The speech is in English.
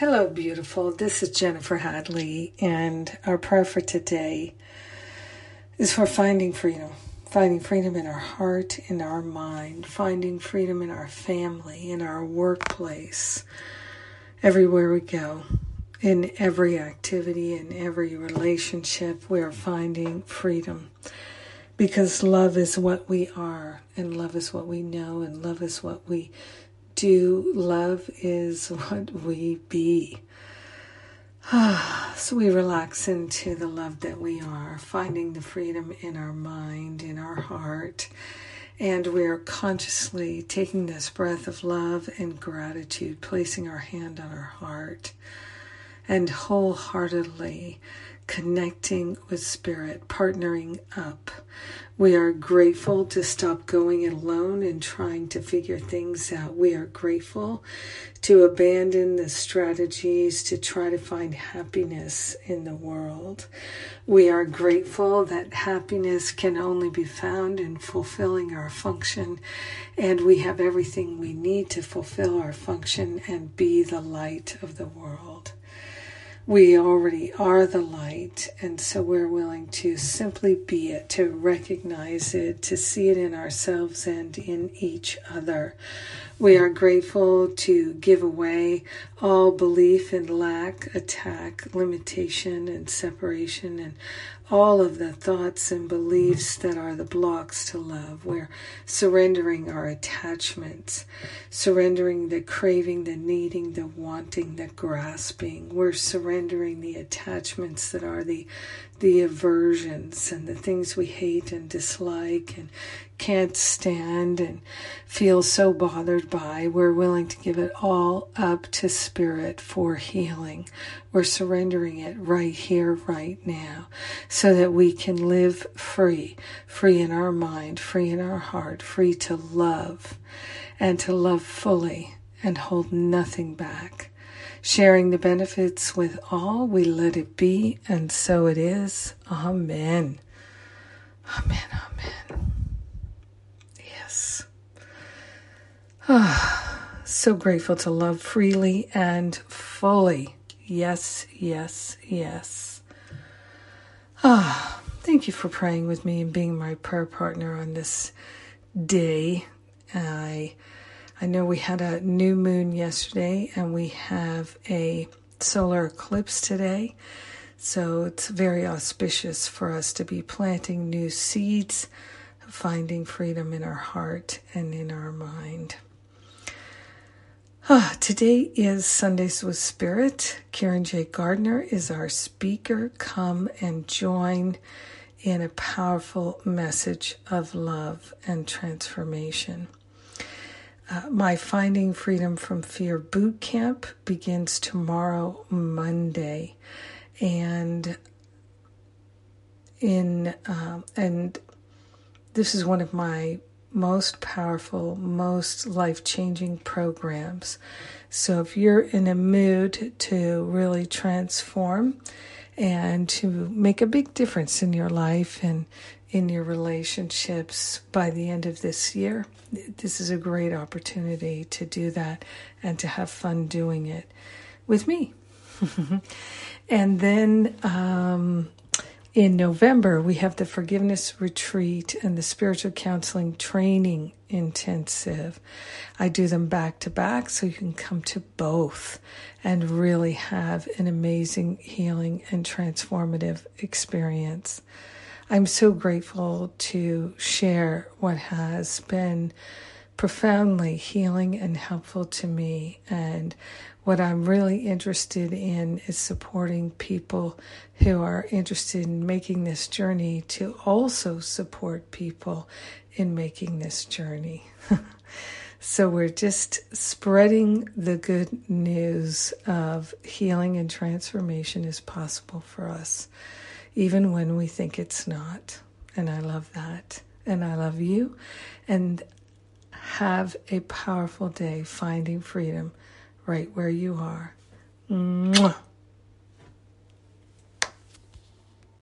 Hello, beautiful. This is Jennifer Hadley, and our prayer for today is for finding freedom. Finding freedom in our heart, in our mind, finding freedom in our family, in our workplace, everywhere we go, in every activity, in every relationship, we are finding freedom. Because love is what we are, and love is what we know, and love is what we do. Love is what we be. so we relax into the love that we are, finding the freedom in our mind, in our heart, and we're consciously taking this breath of love and gratitude, placing our hand on our heart, and wholeheartedly connecting with spirit, partnering up. We are grateful to stop going it alone and trying to figure things out. We are grateful to abandon the strategies to try to find happiness in the world. We are grateful that happiness can only be found in fulfilling our function, and we have everything we need to fulfill our function and be the light of the world we already are the light, and so we're willing to simply be it, to recognize it, to see it in ourselves and in each other. We are grateful to give away all belief in lack, attack, limitation, and separation, and all of the thoughts and beliefs that are the blocks to love. We're surrendering our attachments, surrendering the craving, the needing, the wanting, the grasping. We're surrendering the attachments that are the the aversions and the things we hate and dislike and can't stand and feel so bothered by, we're willing to give it all up to Spirit for healing. We're surrendering it right here, right now, so that we can live free, free in our mind, free in our heart, free to love and to love fully and hold nothing back. Sharing the benefits with all, we let it be, and so it is. Amen. Amen. Amen. So grateful to love freely and fully. Yes, yes, yes. Ah, thank you for praying with me and being my prayer partner on this day. I I know we had a new moon yesterday and we have a solar eclipse today. So it's very auspicious for us to be planting new seeds, finding freedom in our heart and in our mind. Ah, today is Sundays with Spirit. Karen J. Gardner is our speaker. Come and join in a powerful message of love and transformation. Uh, my Finding Freedom from Fear boot camp begins tomorrow, Monday, and in um, and this is one of my most powerful, most life changing programs. So, if you're in a mood to really transform and to make a big difference in your life and in your relationships by the end of this year, this is a great opportunity to do that and to have fun doing it with me. and then um, in November, we have the forgiveness retreat and the spiritual counseling training intensive. I do them back to back so you can come to both and really have an amazing healing and transformative experience. I'm so grateful to share what has been profoundly healing and helpful to me and what I'm really interested in is supporting people who are interested in making this journey to also support people in making this journey. so we're just spreading the good news of healing and transformation is possible for us, even when we think it's not. And I love that. And I love you. And have a powerful day finding freedom right where you are. Mwah.